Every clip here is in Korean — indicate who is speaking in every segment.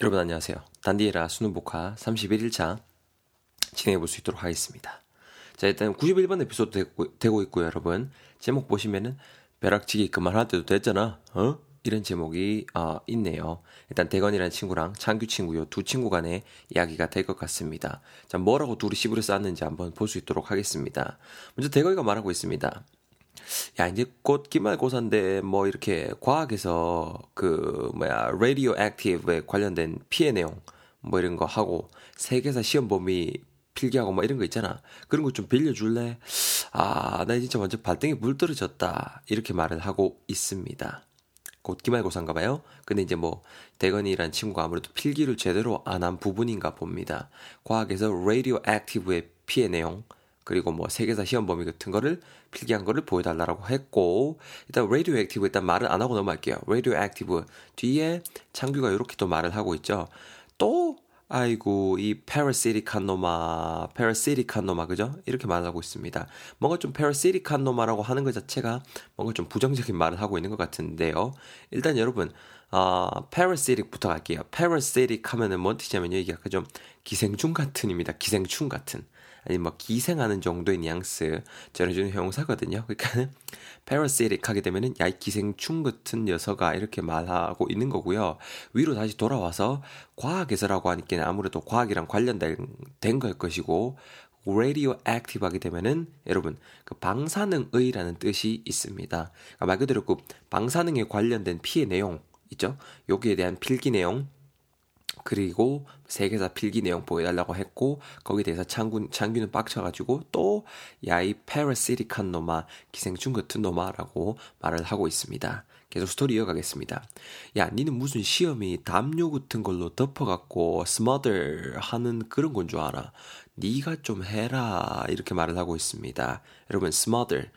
Speaker 1: 여러분 안녕하세요. 단디에라 수능 복화 31일차 진행해 볼 수 있도록 하겠습니다. 자, 일단 91번 에피소드 되고, 되고 있고요, 여러분. 제목 보시면은 벼락치기 그만할 때도 됐잖아. 어? 이런 제목이 어, 있네요. 일단 대건이라는 친구랑 창규 친구요 두 친구 간의 이야기가 될 것 같습니다. 자, 뭐라고 둘이 시부를 쌓았는지 한번 볼 수 있도록 하겠습니다. 먼저 대건이가 말하고 있습니다. 야, 이제 곧 기말고사인데 뭐 이렇게 과학에서 그 뭐야 라디오 액티브에 관련된 피해 내용 뭐 이런 거 하고 세계사 시험 범위 필기하고 뭐 이런 거 있잖아. 그런 거 좀 빌려줄래? 아, 나 진짜 완전 발등에 불 떨어졌다. 이렇게 말을 하고 있습니다. 곧 기말고사인가 봐요. 근데 이제 뭐 대건이란 친구가 아무래도 필기를 제대로 안 한 부분인가 봅니다. 과학에서 radioactive의 피해 내용 그리고 뭐 세계사 시험 범위 같은 거를 필기한 거를 보여달라고 했고 일단 radioactive 일단 말을 안 하고 넘어갈게요. radioactive 뒤에 창규가 이렇게 또 말을 하고 있죠. 또 아이고 이 parasitic한 놈아 parasitic한 놈아 그죠? 이렇게 말하고 있습니다. 뭔가 좀 parasitic한 놈아라고 하는 것 자체가 뭔가 좀 부정적인 말을 하고 있는 것 같은데요. 일단 여러분 어, parasitic부터 갈게요. parasitic 하면은 뭔 뜻이냐면요. 이게 약간 좀 기생충 같은입니다. 기생충 같은. 아니 뭐 기생하는 정도의 뉘앙스 전해주는 형용사거든요. 그러니까 parasitic 하게 되면은 야 이 기생충 같은 녀석아 이렇게 말하고 있는 거고요. 위로 다시 돌아와서 과학에서라고 하니까 아무래도 과학이랑 관련된 걸 것이고 radio active 하게 되면은 여러분 그 방사능의라는 뜻이 있습니다. 그러니까 말 그대로 그 방사능에 관련된 피해 내용 있죠. 여기에 대한 필기 내용 그리고 세계사 필기 내용 보여달라고 했고 거기에 대해서 창군, 창규는 빡쳐가지고 또 야이 parasitic한 놈아 기생충 같은 놈아라고 말을 하고 있습니다. 계속 스토리 이어가겠습니다. 야, 니는 무슨 시험이 담요 같은 걸로 덮어갖고 smother 하는 그런 건 줄 알아. 니가 좀 해라 이렇게 말을 하고 있습니다. 여러분 smother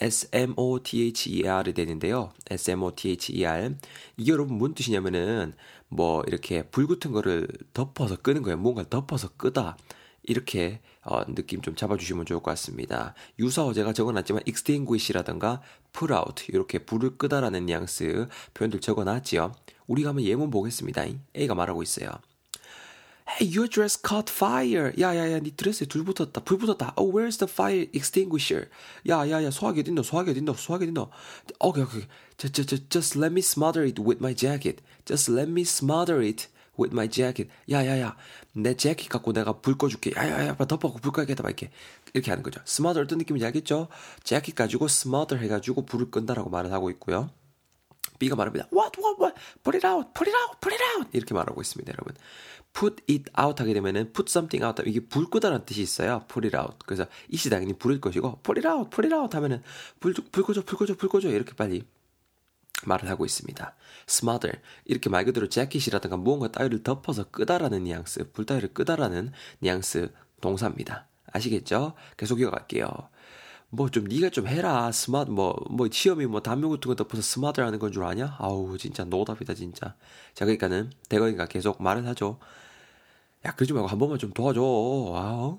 Speaker 1: S-M-O-T-H-E-R이 되는데요. S-M-O-T-H-E-R. 이게 여러분 뭔 뜻이냐면은, 뭐, 이렇게 불 같은 거를 덮어서 끄는 거예요. 뭔가를 덮어서 끄다. 이렇게, 어, 느낌 좀 잡아주시면 좋을 것 같습니다. 유사 어 제가 적어놨지만, extinguish라든가, put out. 이렇게 불을 끄다라는 뉘앙스 표현들 적어놨지요. 우리가 한번 예문 보겠습니다. A가 말하고 있어요. Hey, your dress caught fire. 야 야 야, 네 드레스에 불 붙었다. 불 붙었다. Oh, where's the fire extinguisher? 야 야 야, 소화기 어딨노? 소화기 어딨노? 소화기 어딨노? 오케이, 오케이. Just, just, just let me smother it with my jacket. Just let me smother it with my jacket. 야 야 야, 내 재킷 갖고 내가 불 꺼줄게. 야 야 야, 덮어갖고 불 꺼야겠다. 막 이렇게 이렇게 하는 거죠. smother 어떤 느낌인지 알겠죠? 재킷 가지고 smother 해가지고 불을 끈다라고 말을 하고 있고요. B가 말합니다. What, what, what? Put it out, put it out, put it out. 이렇게 말하고 있습니다, 여러분. put it out 하게 되면은 put something out 이게 불 끄다라는 뜻이 있어요. put it out. 그래서 이 시 당연히 불일 것이고 put it out, put it out 하면은 불, 불 꺼줘, 불 꺼줘, 불 꺼줘 이렇게 빨리 말을 하고 있습니다. smother 이렇게 말 그대로 재킷이라든가 무언가 따위를 덮어서 끄다라는 뉘앙스, 불 따위를 끄다라는 뉘앙스 동사입니다. 아시겠죠? 계속 이어갈게요. 뭐 좀 네가 좀 해라 smother 뭐뭐 뭐 시험이 뭐 담요 같은 거 덮어서 smother 하는 건 줄 아냐? 아우 진짜 노답이다 진짜. 자 그러니까는 대건이가 계속 말을 하죠. 야 그러지 말고 한 번만 좀 도와줘. 아우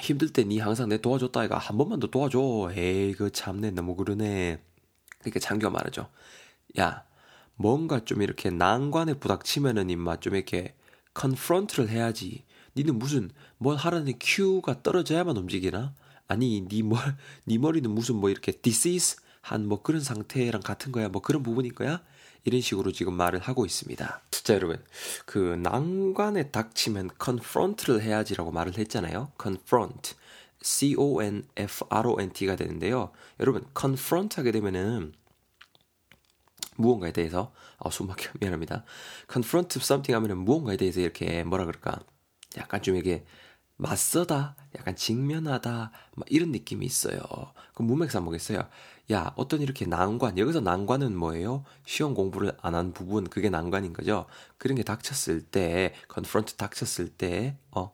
Speaker 1: 힘들 때 니 항상 내 도와줬다 아이가 한 번만 더 도와줘. 에이 그 참내 너무 그러네. 그러니까 장교가 말하죠. 야 뭔가 좀 이렇게 난관에 부닥치면은 임마 좀 이렇게 컨프런트를 해야지. 니는 무슨 뭘 하라는 큐가 떨어져야만 움직이나? 아니 니 머, 니 머리는 무슨 뭐 이렇게 disease 한 뭐 그런 상태랑 같은 거야 뭐 그런 부분인 거야 이런 식으로 지금 말을 하고 있습니다. 자 여러분 그 난관에 닥치면 confront를 해야지라고 말을 했잖아요. confront C O N F R O N T가 되는데요. 여러분 confront 하게 되면은 무언가에 대해서 아 숨막혀 미안합니다. confront something 하면은 무언가에 대해서 이렇게 뭐라 그럴까 약간 좀 이게 맞서다, 약간 직면하다, 막 이런 느낌이 있어요. 그럼 문맥상 보겠어요. 야, 어떤 이렇게 난관, 여기서 난관은 뭐예요? 시험 공부를 안 한 부분, 그게 난관인 거죠. 그런 게 닥쳤을 때, confront 닥쳤을 때, 어,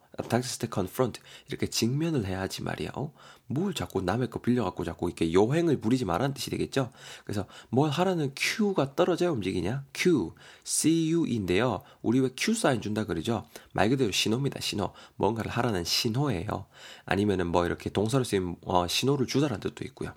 Speaker 1: 때 confront, 이렇게 직면을 해야지 말이야. 어? 뭘 자꾸 남의 거 빌려갖고 자꾸 이렇게 요행을 부리지 말라는 뜻이 되겠죠? 그래서 뭘 하라는 Q가 떨어져야 움직이냐? Q, CU인데요. 우리 왜 Q 사인 준다 그러죠? 말 그대로 신호입니다, 신호. 뭔가를 하라는 신호예요. 아니면은 뭐 이렇게 동사로 쓰인 어, 신호를 주다라는 뜻도 있고요.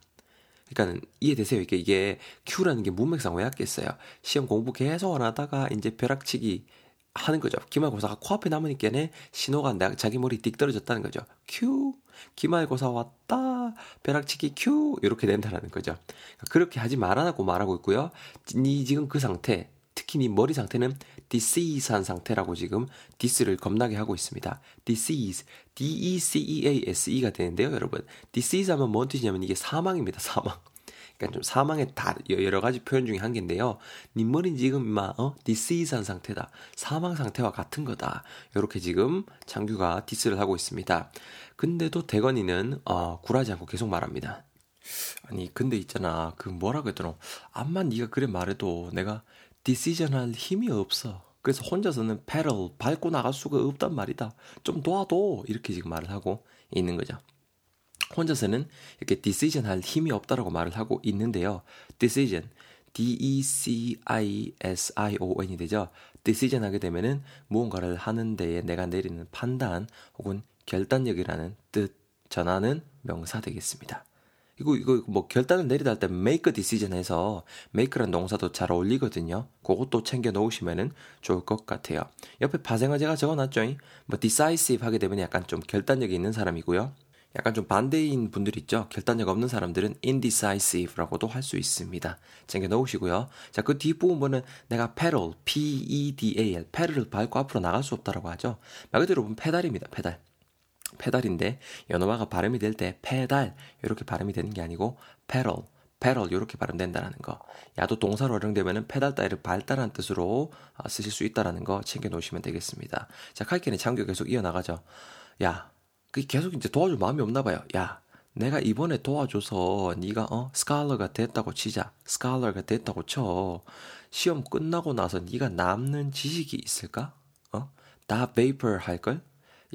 Speaker 1: 그러니까 이해되세요? 이게 이게 Q라는 게 문맥상 왜 했겠어요? 시험 공부 계속 안 하다가 이제 벼락치기 하는 거죠. 기말고사가 코앞에 남으니까는 신호가 나, 자기 머리 띡 떨어졌다는 거죠. 큐 기말고사 왔다 벼락치기 큐 이렇게 된다는 거죠. 그렇게 하지 말아라고 말하고 있고요. 니 지금 그 상태 특히 니 머리 상태는 decease한 상태라고 지금 디스를 겁나게 하고 있습니다. decease, d-e-c-e-a-s-e가 되는데요, 여러분. decease 하면 뭔 뜻이냐면 이게 사망입니다, 사망. 그러니까 좀 사망의 다 여러 가지 표현 중에 한 개인데요. 니 머리는 지금 막 어? decease한 상태다. 사망 상태와 같은 거다. 이렇게 지금 장규가 디스를 하고 있습니다. 근데도 대건이는 어, 굴하지 않고 계속 말합니다. 아니 근데 있잖아 그 뭐라고 했더라 암만 네가 그래 말해도 내가 decision 할 힘이 없어 그래서 혼자서는 pedal 밟고 나갈 수가 없단 말이다 좀 도와도 이렇게 지금 말을 하고 있는 거죠 혼자서는 이렇게 decision 할 힘이 없다라고 말을 하고 있는데요. decision, D-E-C-I-S-I-O-N이 되죠. decision 하게 되면은 무언가를 하는 데에 내가 내리는 판단 혹은 결단력이라는 뜻 전하는 명사 되겠습니다. 이거 이거 뭐 결단을 내리다 할 때 make a decision 해서 make란 동사도 잘 어울리거든요. 그것도 챙겨 놓으시면은 좋을 것 같아요. 옆에 파생어 제가 적어놨죠. 뭐 decisive 하게 되면 약간 좀 결단력이 있는 사람이고요. 약간 좀 반대인 분들 있죠. 결단력 없는 사람들은 indecisive라고도 할 수 있습니다. 챙겨 넣으시고요. 자, 그 뒷부분은 내가 pedal, P-E-D-A-L, 페달을 밟고 앞으로 나갈 수 없다라고 하죠. 말 그대로 보면 페달입니다. 페달. 페달인데 영어화가 발음이 될 때 페달 이렇게 발음이 되는 게 아니고 pedal, pedal 이렇게 발음된다라는 거. 야도 동사로 활용되면은 페달 따위를 밟다라는 뜻으로 어, 쓰실 수 있다라는 거 챙겨 놓으시면 되겠습니다. 자, 칼키는 창규 계속 이어나가죠. 야, 그 계속 이제 도와줄 마음이 없나 봐요. 야, 내가 이번에 도와줘서 네가 어 스칼러가 됐다고 치자. 스칼러가 됐다고 쳐. 시험 끝나고 나서 네가 남는 지식이 있을까? 어? 다 vapor 할 걸?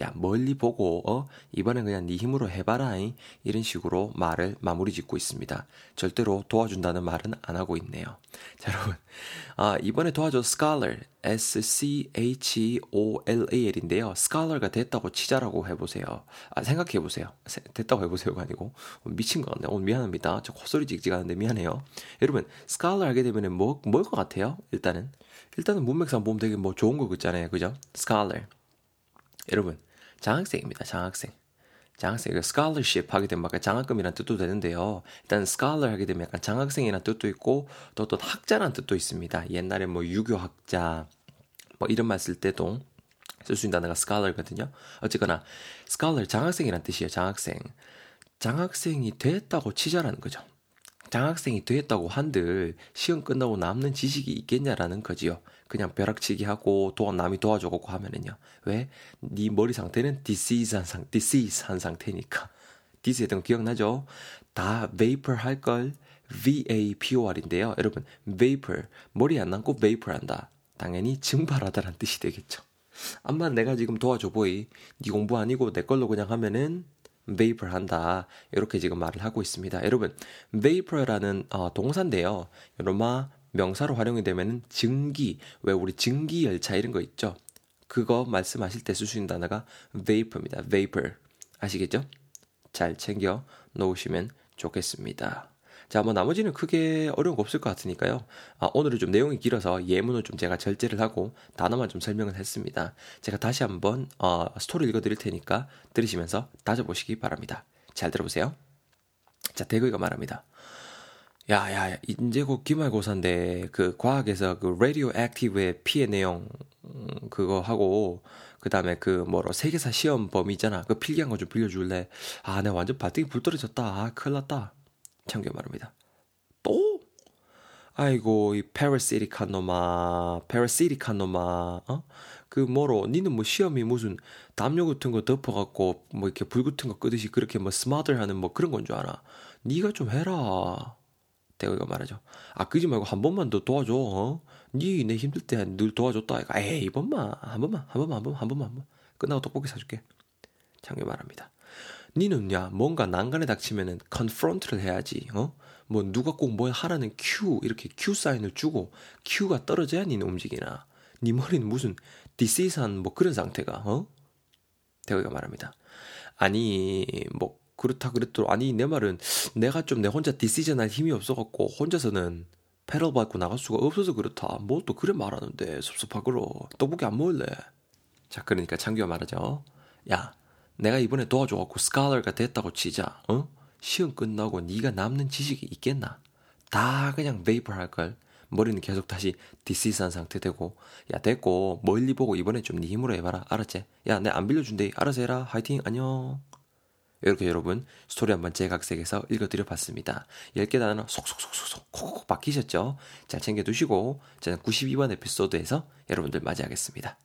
Speaker 1: 야 멀리 보고 어 이번엔 그냥 네 힘으로 해봐라 잉? 이런 식으로 말을 마무리 짓고 있습니다. 절대로 도와준다는 말은 안 하고 있네요. 자 여러분 아 이번에 도와줘 scholar S C H O L A L인데요. scholar가 됐다고 치자라고 해보세요. 아 생각해 보세요. 됐다고 해보세요가 아니고 미친 것 같네요. 오늘 미안합니다. 저 콧소리 찍찍하는데 미안해요. 여러분 scholar 하게 되면은 뭐뭘것 같아요? 일단은 일단은 문맥상 보면 되게 뭐 좋은 거 있잖아요. 그죠? scholar 여러분 장학생입니다. 장학생. 장학생, 그 scholarship 하게 되면 약간 장학금이라는 뜻도 되는데요. 일단 scholar 하게 되면 약간 장학생이라는 뜻도 있고 또 어떤 학자라는 뜻도 있습니다. 옛날에 뭐 유교학자 뭐 이런 말 쓸 때도 쓸 수 있는 단어가 scholar거든요. 어쨌거나 scholar 장학생이라는 뜻이에요. 장학생. 장학생이 됐다고 치자라는 거죠. 장학생이 됐다고 한들 시험 끝나고 남는 지식이 있겠냐라는 거지요. 그냥 벼락치기 하고 도와 남이 도와줘고 하면은요. 왜? 네 머리 상태는 disease 한 상, disease 한 상태니까. 디스 했던 거 기억나죠? 다 vapor 할 걸 V-A-P-O-R인데요. 여러분, vapor 머리 안 남고 vapor 한다. 당연히 증발하다라는 뜻이 되겠죠. 암만 내가 지금 도와줘 보이. 네 공부 아니고 내 걸로 그냥 하면은 vapor 한다. 이렇게 지금 말을 하고 있습니다. 여러분, vapor라는 어, 동사인데요. 로마 명사로 활용이 되면 증기, 왜 우리 증기 열차 이런 거 있죠? 그거 말씀하실 때 있는 단어가 vapor입니다. vapor. 아시겠죠? 잘 챙겨 놓으시면 좋겠습니다. 자, 뭐 나머지는 크게 어려운 거 없을 것 같으니까요. 아, 오늘은 좀 내용이 길어서 예문을 좀 제가 절제를 하고 단어만 좀 설명을 했습니다. 제가 다시 한번 어, 스토리 읽어 드릴 테니까 들으시면서 다져보시기 바랍니다. 잘 들어보세요. 자, 대거이가 말합니다. 야, 야, 야, 이제 곧 기말고사인데, 그, 과학에서 그, 라디오 액티브의 피해 내용, 음, 그거 하고, 그 다음에 그, 뭐로, 세계사 시험 범위 있잖아. 그 필기한 거 좀 빌려줄래? 아, 내가 완전 발등이 불 떨어졌다. 아, 큰일 났다. 참겨 말합니다. 또? 아이고, 이 페라시틱한 놈아, 페라시틱한 놈아, 어? 그 뭐로, 니는 뭐 시험이 무슨 담요 같은 거 덮어갖고, 뭐 이렇게 불 같은 거 끄듯이 그렇게 뭐 스마트를 하는 뭐 그런 건 줄 알아. 니가 좀 해라. 대우가 말하죠. 아, 그지 말고 한 번만 더 도와줘, 어? 니내 힘들 때 늘 도와줬다 아이가, 에이, 이번만, 한 번만, 한 번만, 한 번만, 한 번만. 끝나고 떡볶이 사줄게. 창규 말합니다. 니는 야, 뭔가 난관에 닥치면은 confront를 해야지, 어? 뭐 누가 꼭 뭘 하라는 큐 이렇게 큐 사인을 주고 큐가 떨어져야 니는 움직이나. 니 머리는 무슨 decease한 뭐 그런 상태가, 어? 대건이가 말합니다. 아니, 뭐 그렇다 그랬더니 아니 내 말은 내가 좀 내 혼자 decision할 힘이 없어갖고 혼자서는 pedal 밟고 나갈 수가 없어서 그렇다. 뭐또 그래 말하는데 섭섭하고로 떡볶이 안 먹을래. 자 그러니까 창규가 말하죠. 야 내가 이번에 도와줘갖고 스칼러가 됐다고 치자. 어? 시험 끝나고 네가 남는 지식이 있겠나? 다 그냥 vapor 할걸. 머리는 계속 다시 decease한 상태 되고 야 됐고 멀리 보고 이번에 좀 네 힘으로 해봐라 알았지? 야 내 안 빌려준대 알아서 해라 화이팅 안녕 이렇게 여러분 스토리 한번 제각색에서 읽어드려 봤습니다 10개 단어 속속속속속 콕콕 박히셨죠? 잘 챙겨두시고 저는 92번 에피소드에서 여러분들 맞이하겠습니다